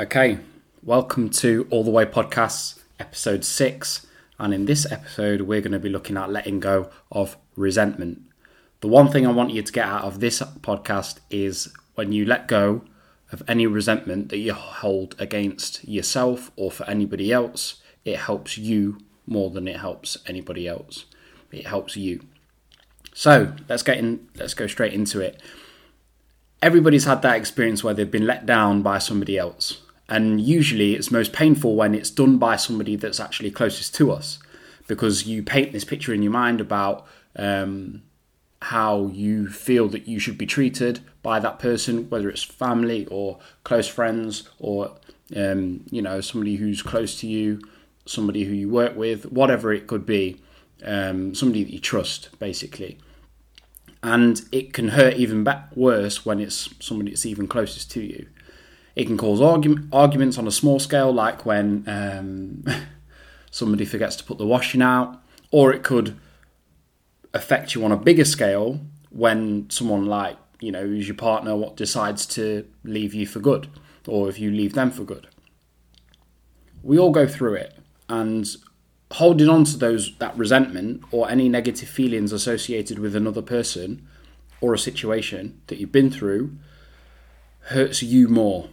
Okay, welcome to All the Way Podcasts, episode six. And in this episode, we're going to be looking at letting go of resentment. The one thing I want you to get out of this podcast is when you let go of any resentment that you hold against yourself or for anybody else, it helps you more than it helps anybody else. It helps you. So let's get in. Let's go straight into it. Everybody's had that experience where they've been let down by somebody else, and usually it's most painful when it's done by somebody that's actually closest to us, because you paint this picture in your mind about um, how you feel that you should be treated by that person, whether it's family or close friends or um, you know somebody who's close to you, somebody who you work with, whatever it could be, um, somebody that you trust, basically. And it can hurt even back worse when it's somebody that's even closest to you. It can cause argu- arguments on a small scale, like when um, somebody forgets to put the washing out, or it could affect you on a bigger scale when someone like you know who's your partner what decides to leave you for good or if you leave them for good. We all go through it and holding on to those that resentment or any negative feelings associated with another person or a situation that you've been through hurts you more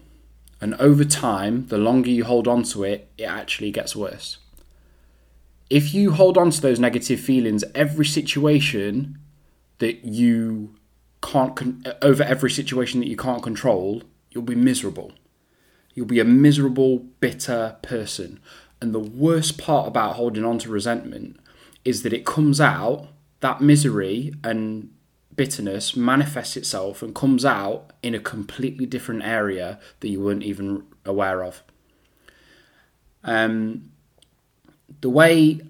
and over time the longer you hold on to it it actually gets worse if you hold on to those negative feelings, every situation that you can't con- over every situation that you can't control, you'll be miserable. You'll be a miserable, bitter person. And the worst part about holding on to resentment is that it comes out, that misery and bitterness manifests itself and comes out in a completely different area that you weren't even aware of. Um, the way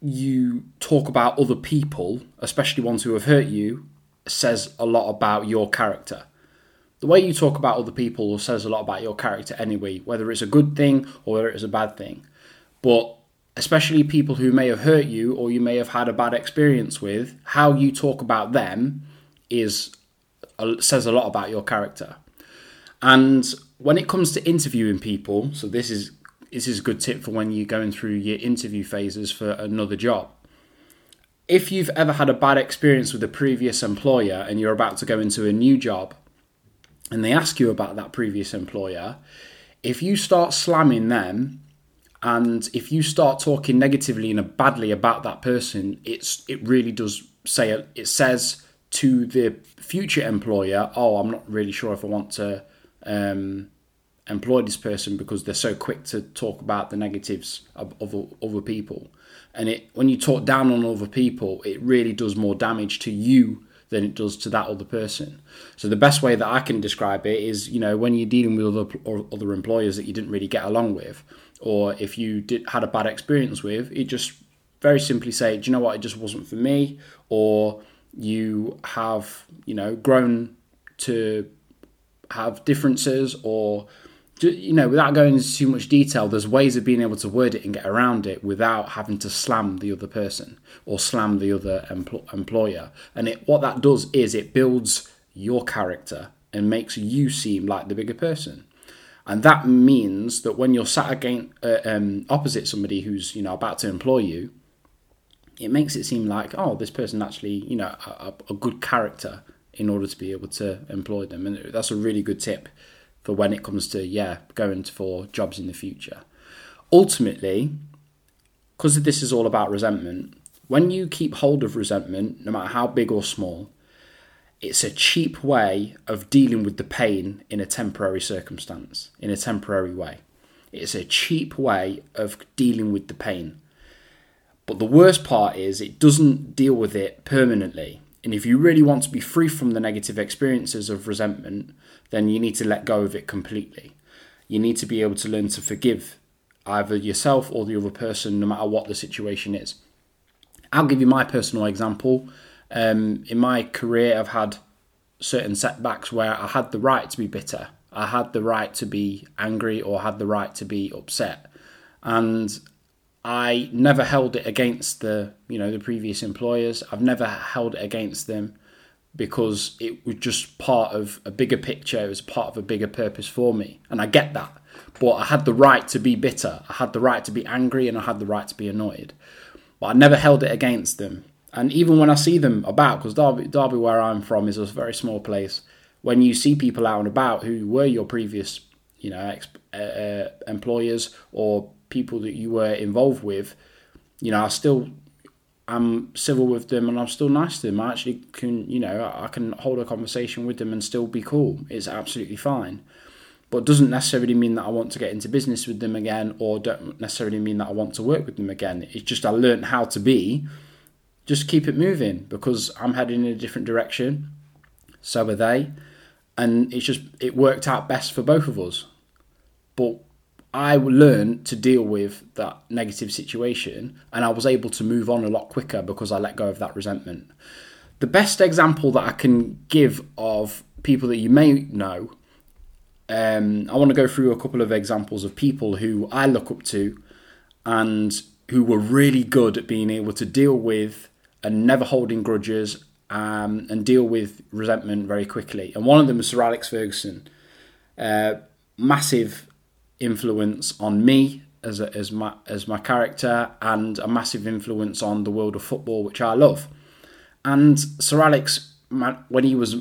you talk about other people, especially ones who have hurt you, says a lot about your character. The way you talk about other people says a lot about your character anyway, whether it's a good thing or whether it's a bad thing. But especially people who may have hurt you or you may have had a bad experience with, how you talk about them is says a lot about your character. And when it comes to interviewing people, so this is this is a good tip for when you're going through your interview phases for another job. If you've ever had a bad experience with a previous employer and you're about to go into a new job and they ask you about that previous employer, if you start slamming them and if you start talking negatively and badly about that person, it's it really does say it says to the future employer, "Oh, I'm not really sure if I want to um, employ this person because they're so quick to talk about the negatives of, of other people. And it when you talk down on other people, it really does more damage to you than it does to that other person. So the best way that I can describe it is, you know, when you're dealing with other other employers that you didn't really get along with, or if you did had a bad experience with, it just very simply say, do you know what, it just wasn't for me, or you have, you know, grown to have differences or you know, without going into too much detail, there's ways of being able to word it and get around it without having to slam the other person or slam the other empl- employer. And it, what that does is it builds your character and makes you seem like the bigger person. And that means that when you're sat against, uh, um, opposite somebody who's you know about to employ you, it makes it seem like oh, this person actually you know a, a good character in order to be able to employ them. And that's a really good tip for when it comes to yeah going for jobs in the future. Ultimately, because this is all about resentment, when you keep hold of resentment, no matter how big or small, it's a cheap way of dealing with the pain in a temporary circumstance, in a temporary way. It's a cheap way of dealing with the pain. But the worst part is it doesn't deal with it permanently. And if you really want to be free from the negative experiences of resentment, then you need to let go of it completely. You need to be able to learn to forgive either yourself or the other person, no matter what the situation is. I'll give you my personal example. Um, in my career, I've had certain setbacks where I had the right to be bitter, I had the right to be angry, or had the right to be upset. And I never held it against the you know the previous employers. I've never held it against them because it was just part of a bigger picture. It was part of a bigger purpose for me, and I get that. But I had the right to be bitter. I had the right to be angry and I had the right to be annoyed. But I never held it against them. And even when I see them about, because Derby, Derby, where I'm from, is a very small place, when you see people out and about who were your previous, you know, ex- uh, uh employers or people that you were involved with, you know, I still I'm civil with them and I'm still nice to them. I actually can, you know, I can hold a conversation with them and still be cool. It's absolutely fine. But doesn't necessarily mean that I want to get into business with them again or don't necessarily mean that I want to work with them again. It's just I learned how to be. Just keep it moving because I'm heading in a different direction. So are they. And it's just, it worked out best for both of us. But I learned to deal with that negative situation and I was able to move on a lot quicker because I let go of that resentment. The best example that I can give of people that you may know, um, I want to go through a couple of examples of people who I look up to and who were really good at being able to deal with and never holding grudges um, and deal with resentment very quickly. And one of them was Sir Alex Ferguson. Uh, massive influence on me as a, as my as my character and a massive influence on the world of football, which I love. And Sir Alex, when he was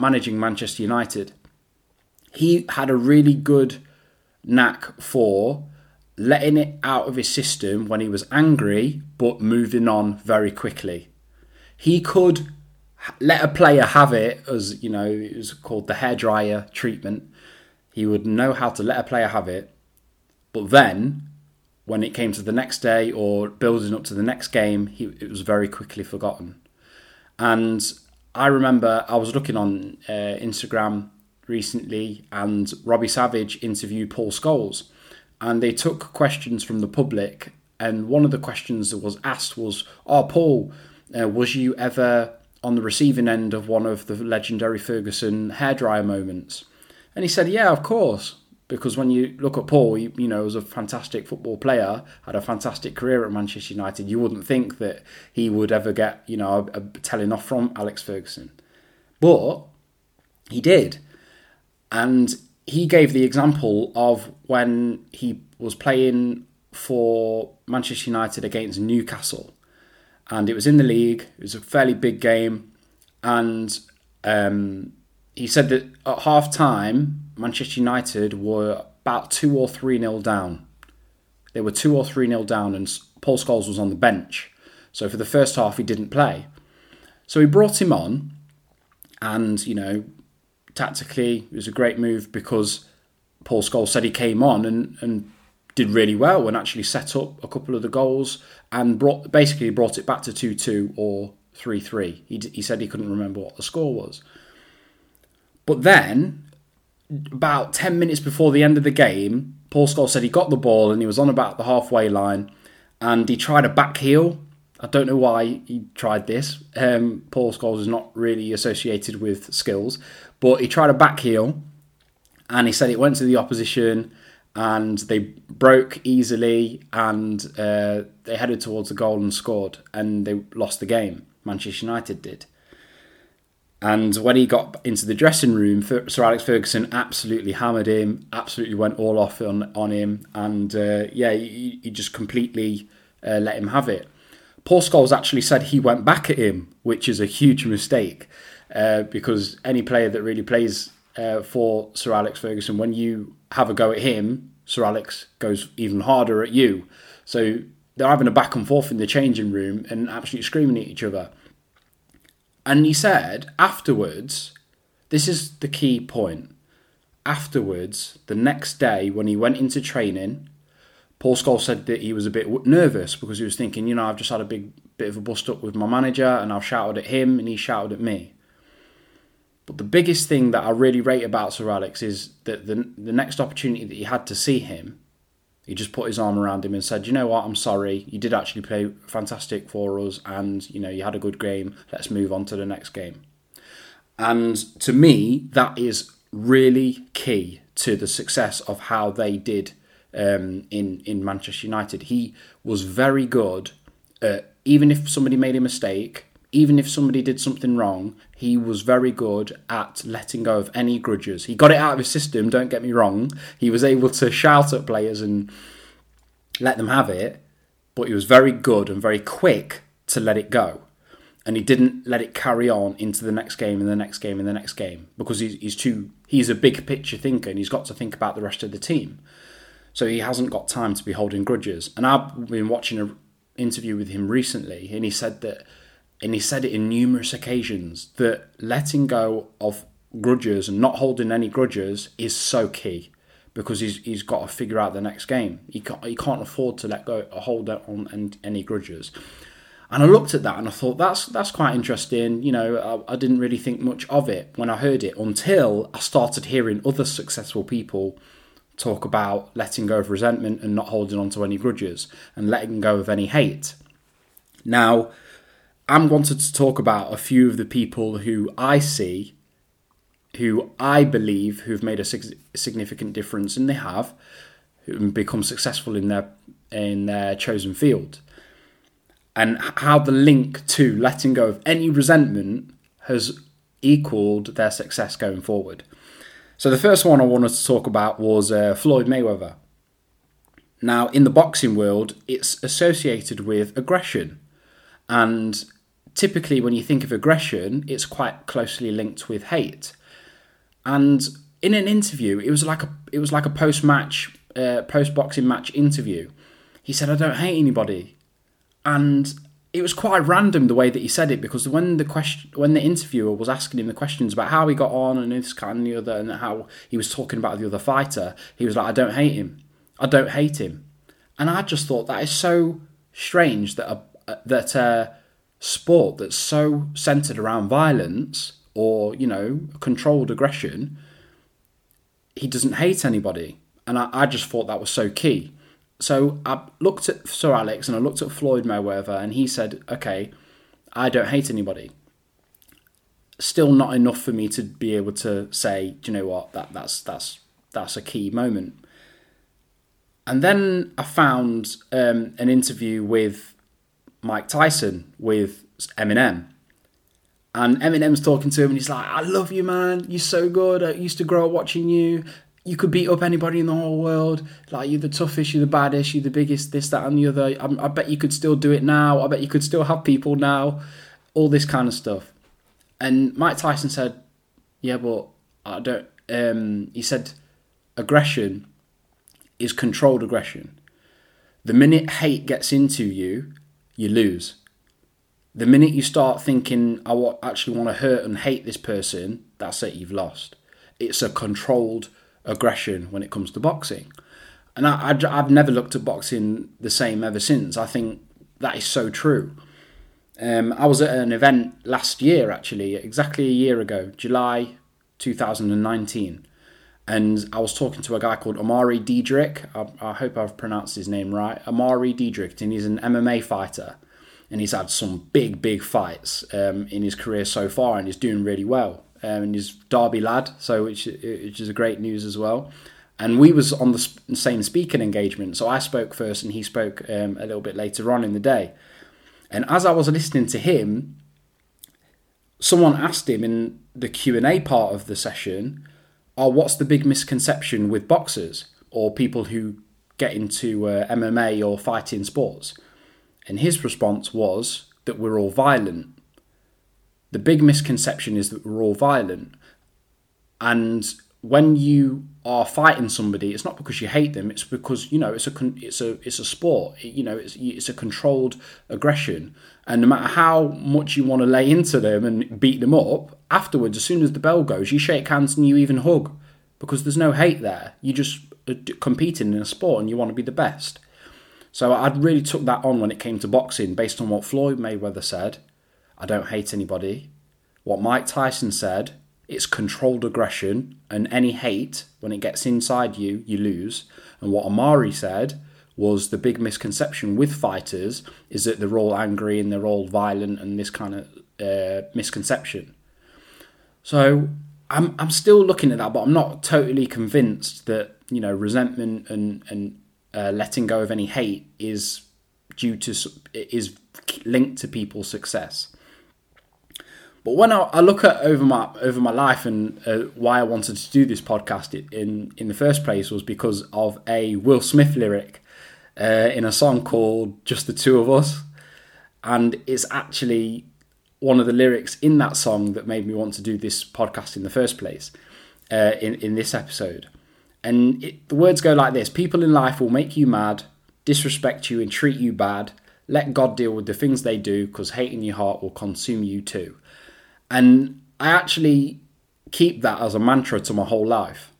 managing Manchester United, he had a really good knack for letting it out of his system when he was angry, but moving on very quickly. He could let a player have it, as you know, it was called the hairdryer treatment he would know how to let a player have it, but then when it came to the next day or building up to the next game, he, it was very quickly forgotten. And I remember I was looking on uh, Instagram recently, and Robbie Savage interviewed Paul Scholes, and they took questions from the public. And one of the questions that was asked was, "Oh, Paul, uh, was you ever on the receiving end of one of the legendary Ferguson hairdryer moments?" And he said, Yeah, of course. Because when you look at Paul, you, you know, was a fantastic football player, had a fantastic career at Manchester United. You wouldn't think that he would ever get, you know, a, a telling off from Alex Ferguson. But he did. And he gave the example of when he was playing for Manchester United against Newcastle. And it was in the league, it was a fairly big game. And um, he said that at half time, Manchester United were about two or three nil down. They were two or three nil down, and Paul Scholes was on the bench. So for the first half, he didn't play. So he brought him on, and you know, tactically, it was a great move because Paul Scholes said he came on and, and did really well and actually set up a couple of the goals and brought basically brought it back to 2 2 or 3 3. He, he said he couldn't remember what the score was. But then, about 10 minutes before the end of the game, Paul Scholes said he got the ball and he was on about the halfway line and he tried a back heel. I don't know why he tried this. Um, Paul Scholes is not really associated with skills, but he tried a back heel and he said it went to the opposition and they broke easily and uh, they headed towards the goal and scored and they lost the game. Manchester United did. And when he got into the dressing room, Sir Alex Ferguson absolutely hammered him, absolutely went all off on, on him, and uh, yeah, he, he, just completely uh, let him have it. Paul Scholes actually said he went back at him, which is a huge mistake uh, because any player that really plays uh, for Sir Alex Ferguson, when you have a go at him, Sir Alex goes even harder at you. So they're having a back and forth in the changing room and absolutely screaming at each other. And he said afterwards, this is the key point. Afterwards, the next day when he went into training, Paul Scholes said that he was a bit nervous because he was thinking, you know, I've just had a big bit of a bust up with my manager and I've shouted at him and he shouted at me. But the biggest thing that I really rate about Sir Alex is that the, the next opportunity that he had to see him, he just put his arm around him and said, "You know what? I'm sorry. You did actually play fantastic for us, and you know you had a good game. Let's move on to the next game." And to me, that is really key to the success of how they did um, in in Manchester United. He was very good. At, even if somebody made a mistake, even if somebody did something wrong, he was very good at letting go of any grudges. He got it out of his system, don't get me wrong. He was able to shout at players and let them have it, but he was very good and very quick to let it go. And he didn't let it carry on into the next game and the next game and the next game because he's, he's too he's a big picture thinker and he's got to think about the rest of the team. So he hasn't got time to be holding grudges. And I've been watching an interview with him recently, and he said that and he said it in numerous occasions that letting go of grudges and not holding any grudges is so key because he's he's got to figure out the next game. He can't he can't afford to let go hold on any grudges. And I looked at that and I thought that's that's quite interesting. You know, I, I didn't really think much of it when I heard it until I started hearing other successful people talk about letting go of resentment and not holding on to any grudges and letting go of any hate. Now, I'm wanted to talk about a few of the people who I see, who I believe who've made a significant difference, and they have, who become successful in their in their chosen field, and how the link to letting go of any resentment has equaled their success going forward. So the first one I wanted to talk about was uh, Floyd Mayweather. Now, in the boxing world, it's associated with aggression. And typically, when you think of aggression, it's quite closely linked with hate. And in an interview, it was like a it was like a post match, uh, post boxing match interview. He said, "I don't hate anybody," and it was quite random the way that he said it because when the question when the interviewer was asking him the questions about how he got on and this kind and the other and how he was talking about the other fighter, he was like, "I don't hate him. I don't hate him," and I just thought that is so strange that a that a sport that's so centered around violence or you know controlled aggression, he doesn't hate anybody, and I, I just thought that was so key. So I looked at Sir Alex and I looked at Floyd Mayweather, and he said, "Okay, I don't hate anybody." Still not enough for me to be able to say, "Do you know what? That that's that's that's a key moment." And then I found um, an interview with Mike Tyson with Eminem. And Eminem's talking to him, and he's like, "I love you, man. You're so good. I used to grow up watching you you could beat up anybody in the whole world. Like you're the toughest, you're the baddest, you're the biggest, this, that, and the other. I, I, bet you could still do it now. I bet you could still have people now. All this kind of stuff. And Mike Tyson said, "Yeah, but I don't." Um, he said, "Aggression is controlled aggression. The minute hate gets into you, you lose. The minute you start thinking, I actually want to hurt and hate this person, that's it. You've lost. It's a controlled." aggression when it comes to boxing. And I, have never looked at boxing the same ever since. I think that is so true. Um, I was at an event last year, actually, exactly a year ago, July 2019. And I was talking to a guy called Amari Diedrich. I, I hope I've pronounced his name right. Amari Diedrich, and he's an MMA fighter. And he's had some big, big fights um, in his career so far, and he's doing really well um, and he's Derby lad, so which which is a great news as well. And we was on the same speaking engagement, so I spoke first, and he spoke um, a little bit later on in the day. And as I was listening to him, someone asked him in the Q and A part of the session, "Oh, what's the big misconception with boxers or people who get into uh, MMA or fighting sports?" And his response was that we're all violent the big misconception is that we're all violent. And when you are fighting somebody, it's not because you hate them. It's because you know it's a it's a it's a sport. You know it's it's a controlled aggression, and no matter how much you want to lay into them and beat them up, afterwards, as soon as the bell goes, you shake hands and you even hug because there's no hate there. You just uh, competing in a sport and you want to be the best. So I really took that on when it came to boxing, based on what Floyd Mayweather said, I don't hate anybody. What Mike Tyson said, it's controlled aggression, and any hate, when it gets inside you, you lose. And what Amari said was the big misconception with fighters is that they're all angry and they're all violent and this kind of uh, misconception. So I'm I'm still looking at that, but I'm not totally convinced that you know resentment and and uh, letting go of any hate is due to is linked to people's success. But when I, I look at over my over my life and uh, why I wanted to do this podcast in in the first place was because of a Will Smith lyric uh, in a song called "Just the Two of Us," and it's actually one of the lyrics in that song that made me want to do this podcast in the first place. Uh, in in this episode, and it, the words go like this: People in life will make you mad, disrespect you, and treat you bad. Let God deal with the things they do, because hate in your heart will consume you too. And I actually keep that as a mantra to my whole life.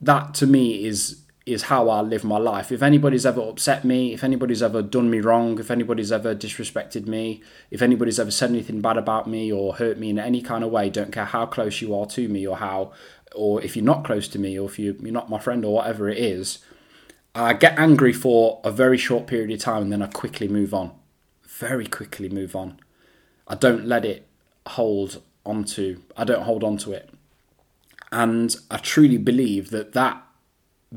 That to me is is how I live my life. If anybody's ever upset me, if anybody's ever done me wrong, if anybody's ever disrespected me, if anybody's ever said anything bad about me or hurt me in any kind of way, don't care how close you are to me or how or if you're not close to me or if you, you're not my friend or whatever it is, I get angry for a very short period of time and then I quickly move on. Very quickly move on. I don't let it hold onto I don't hold on to it. And I truly believe that that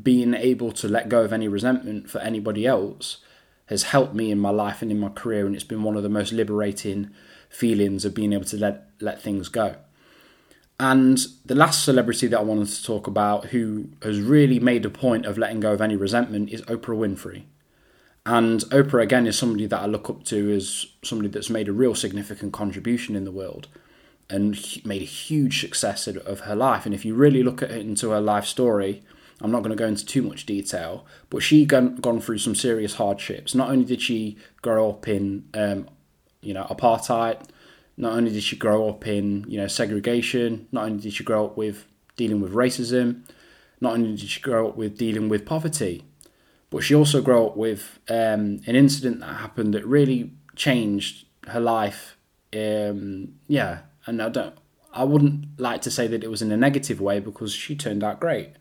being able to let go of any resentment for anybody else has helped me in my life and in my career and it's been one of the most liberating feelings of being able to let let things go. And the last celebrity that I wanted to talk about who has really made a point of letting go of any resentment is Oprah Winfrey. And Oprah, again, is somebody that I look up to as somebody that's made a real significant contribution in the world and made a huge success of her life. And if you really look at it into her life story, I'm not going to go into too much detail, but she gone gone through some serious hardships. Not only did she grow up in, um, you know, apartheid. Not only did she grow up in, you know, segregation. Not only did she grow up with dealing with racism. Not only did she grow up with dealing with poverty, but she also grew up with um, an incident that happened that really changed her life. Um, yeah, and I don't, I wouldn't like to say that it was in a negative way because she turned out great.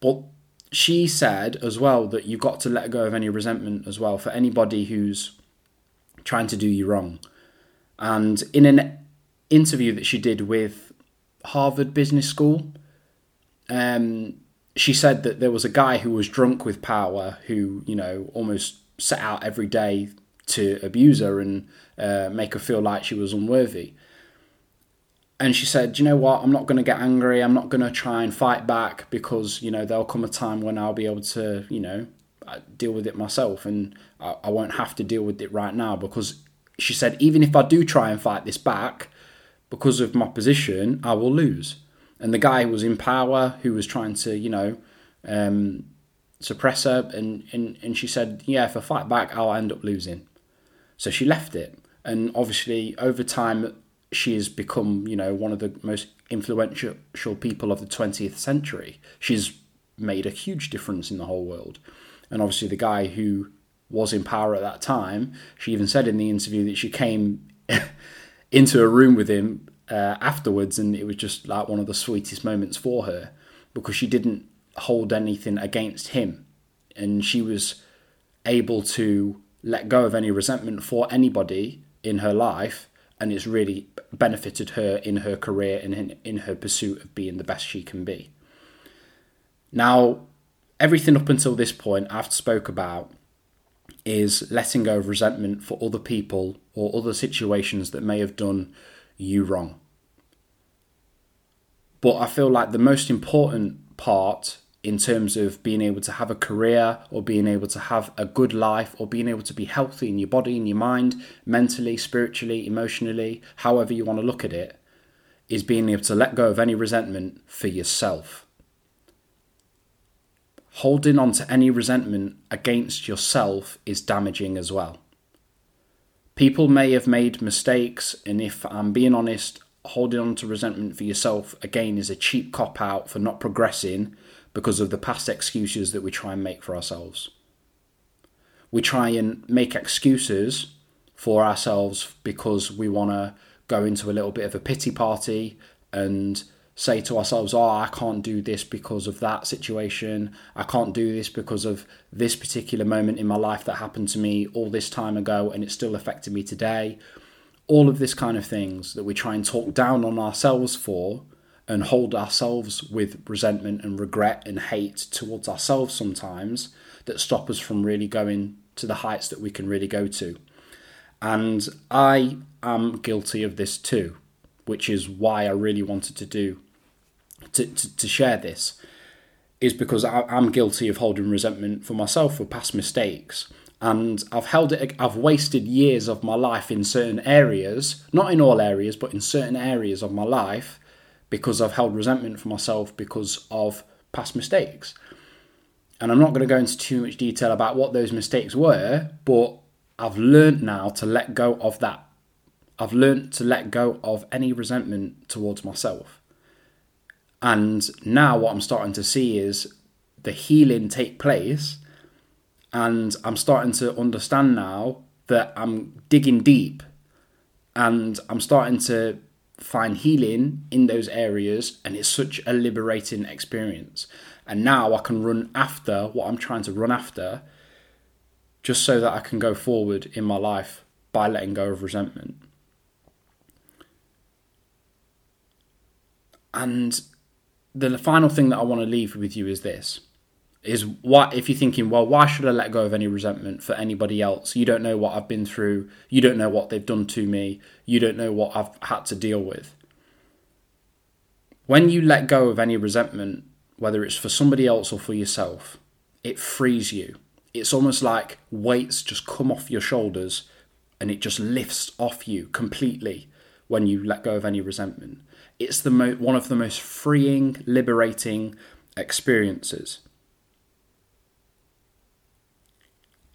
But she said as well that you've got to let go of any resentment as well for anybody who's trying to do you wrong. And in an interview that she did with Harvard Business School, um, she said that there was a guy who was drunk with power who, you know, almost set out every day to abuse her and uh, make her feel like she was unworthy. And she said, you know what? I'm not going to get angry. I'm not going to try and fight back because, you know, there'll come a time when I'll be able to, you know, uh, deal with it myself and I, I won't have to deal with it right now because she said, even if I do try and fight this back, because of my position, I will lose and the guy who was in power who was trying to, you know, um, suppress her, and, and, and she said, yeah, if I fight back, I'll end up losing. So she left it, and obviously over time, she has become, you know, one of the most influential people of the 20th century. She's made a huge difference in the whole world, and obviously the guy who was in power at that time, she even said in the interview that she came into a room with him uh, afterwards, and it was just like one of the sweetest moments for her because she didn't hold anything against him, and she was able to let go of any resentment for anybody in her life, and it's really benefited her in her career and in, in her pursuit of being the best she can be. Now, everything up until this point I've spoke about is letting go of resentment for other people or other situations that may have done you wrong. But I feel like the most important part in terms of being able to have a career or being able to have a good life or being able to be healthy in your body, in your mind, mentally, spiritually, emotionally, however you want to look at it, is being able to let go of any resentment for yourself. Holding on to any resentment against yourself is damaging as well. People may have made mistakes, and if I'm being honest, holding on to resentment for yourself again is a cheap cop out for not progressing because of the past excuses that we try and make for ourselves. We try and make excuses for ourselves because we want to go into a little bit of a pity party and say to ourselves, oh, I can't do this because of that situation. I can't do this because of this particular moment in my life that happened to me all this time ago and it still affected me today. All of this kind of things that we try and talk down on ourselves for and hold ourselves with resentment and regret and hate towards ourselves sometimes that stop us from really going to the heights that we can really go to. And I am guilty of this too which is why I really wanted to do to, to, to share this, is because I, I'm guilty of holding resentment for myself for past mistakes. And I've held it, I've wasted years of my life in certain areas, not in all areas, but in certain areas of my life, because I've held resentment for myself because of past mistakes. And I'm not going to go into too much detail about what those mistakes were, but I've learned now to let go of that. I've learned to let go of any resentment towards myself. And now what I'm starting to see is the healing take place. And I'm starting to understand now that I'm digging deep and I'm starting to find healing in those areas. And it's such a liberating experience. And now I can run after what I'm trying to run after just so that I can go forward in my life by letting go of resentment. And the final thing that I want to leave with you is this is what if you're thinking, well, why should I let go of any resentment for anybody else? You don't know what I've been through, you don't know what they've done to me, you don't know what I've had to deal with. When you let go of any resentment, whether it's for somebody else or for yourself, it frees you it's almost like weights just come off your shoulders and it just lifts off you completely when you let go of any resentment. It's the mo- one of the most freeing, liberating experiences.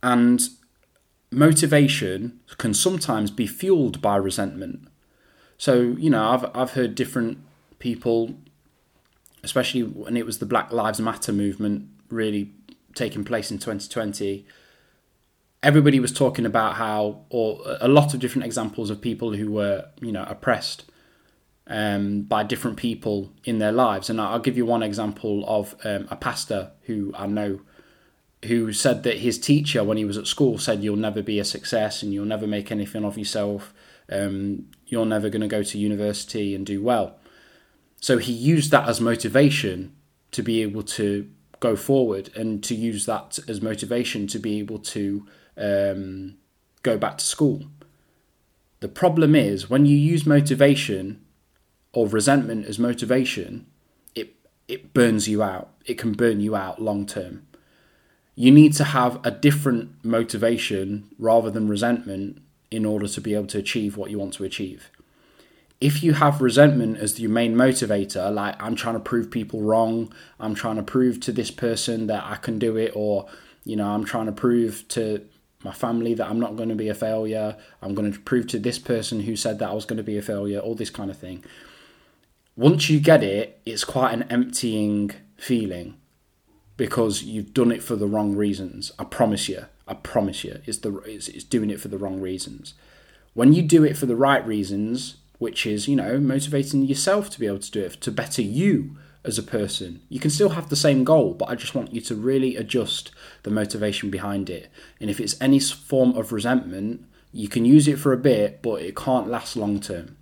And motivation can sometimes be fueled by resentment. So, you know, I've I've heard different people especially when it was the Black Lives Matter movement really taking place in 2020, everybody was talking about how, or a lot of different examples of people who were, you know, oppressed um, by different people in their lives. And I'll give you one example of um, a pastor who I know who said that his teacher, when he was at school, said, You'll never be a success and you'll never make anything of yourself. Um, you're never going to go to university and do well. So he used that as motivation to be able to go forward and to use that as motivation to be able to um, go back to school. The problem is when you use motivation or resentment as motivation, it it burns you out. It can burn you out long term. You need to have a different motivation rather than resentment in order to be able to achieve what you want to achieve if you have resentment as your main motivator, like I'm trying to prove people wrong, I'm trying to prove to this person that I can do it, or you know, I'm trying to prove to my family that I'm not going to be a failure, I'm going to prove to this person who said that I was going to be a failure, all this kind of thing. Once you get it, it's quite an emptying feeling because you've done it for the wrong reasons. I promise you. I promise you. It's the it's, it's doing it for the wrong reasons. When you do it for the right reasons, which is, you know, motivating yourself to be able to do it, to better you as a person. You can still have the same goal, but I just want you to really adjust the motivation behind it. And if it's any form of resentment, you can use it for a bit, but it can't last long term.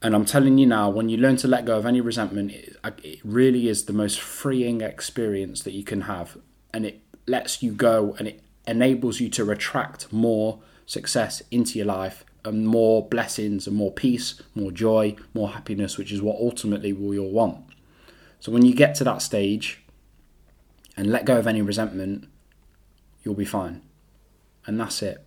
And I'm telling you now, when you learn to let go of any resentment, it, it really is the most freeing experience that you can have. And it lets you go and it enables you to attract more success into your life and more blessings and more peace, more joy, more happiness, which is what ultimately we all want. So when you get to that stage and let go of any resentment, you'll be fine. And that's it.